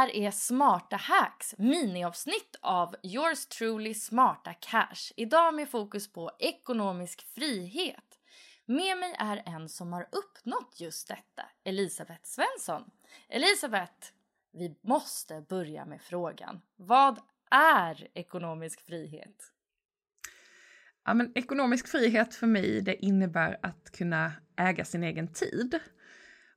Här är Smarta Hacks, miniavsnitt av Yours Truly Smarta Cash. Idag med fokus på ekonomisk frihet. Med mig är en som har uppnått just detta, Elisabeth Svensson. Elisabeth, vi måste börja med frågan. Vad är ekonomisk frihet? Ja, men ekonomisk frihet för mig, det innebär att kunna äga sin egen tid.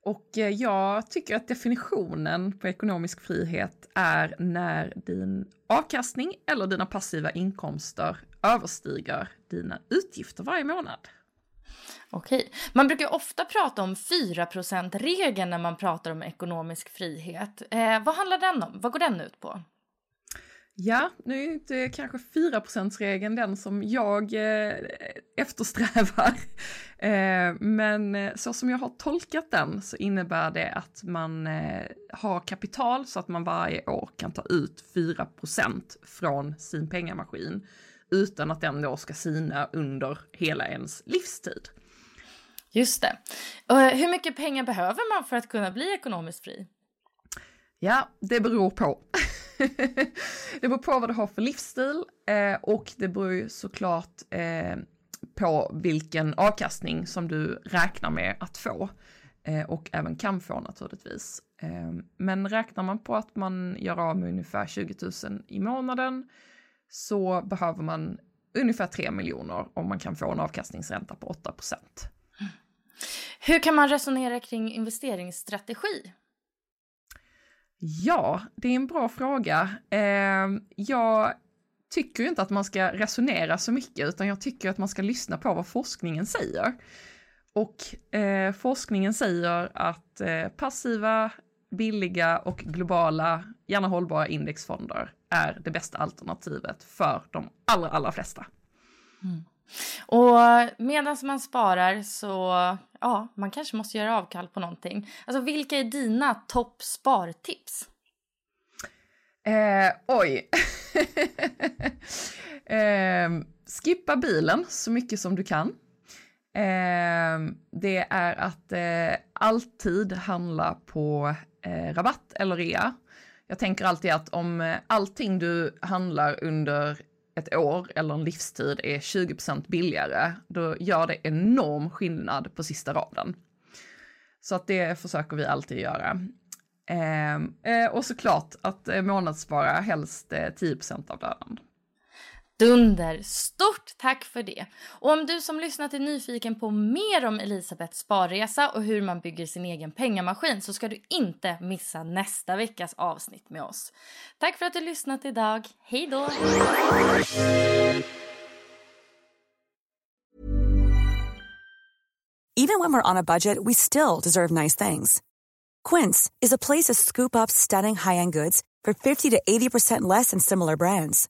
Och eh, jag tycker att definitionen på ekonomisk frihet är när din avkastning eller dina passiva inkomster överstiger dina utgifter varje månad. Okej. Man brukar ofta prata om 4%-regeln när man pratar om ekonomisk frihet. Eh, vad handlar den om? Vad går den ut på? Ja, nu är inte kanske 4%-regeln den som jag eh, eftersträvar. Eh, men eh, så som jag har tolkat den så innebär det att man eh, har kapital så att man varje år kan ta ut 4% från sin pengamaskin utan att den då ska sina under hela ens livstid. Just det. Och eh, hur mycket pengar behöver man för att kunna bli ekonomiskt fri? Ja, det beror på. det beror på vad du har för livsstil eh, och det beror ju såklart eh, på vilken avkastning som du räknar med att få eh, och även kan få naturligtvis. Eh, men räknar man på att man gör av med ungefär 20 000 i månaden så behöver man ungefär 3 miljoner om man kan få en avkastningsränta på 8 procent. Hur kan man resonera kring investeringsstrategi? Ja, det är en bra fråga. Eh, jag tycker inte att man ska resonera så mycket, utan jag tycker att man ska lyssna på vad forskningen säger. Och eh, forskningen säger att eh, passiva, billiga och globala, gärna hållbara indexfonder är det bästa alternativet för de allra, allra flesta. Mm. Och medan man sparar så, ja, man kanske måste göra avkall på någonting. Alltså vilka är dina topp spartips? Eh, oj. eh, skippa bilen så mycket som du kan. Eh, det är att eh, alltid handla på eh, rabatt eller rea. Jag tänker alltid att om eh, allting du handlar under ett år eller en livstid är 20% billigare, då gör det enorm skillnad på sista raden. Så att det försöker vi alltid göra. Ehm, eh, och såklart att eh, månadsspara helst eh, 10% av lönen. Dunder! Stort tack för det! Och om du som lyssnat är nyfiken på mer om Elisabeths sparresa och hur man bygger sin egen pengamaskin så ska du inte missa nästa veckas avsnitt med oss. Tack för att du lyssnat idag. Hej då! Even when we're on a budget we still deserve nice things. Quince is a place to scoop up stunning high-end goods for 50 to 80% less than similar brands.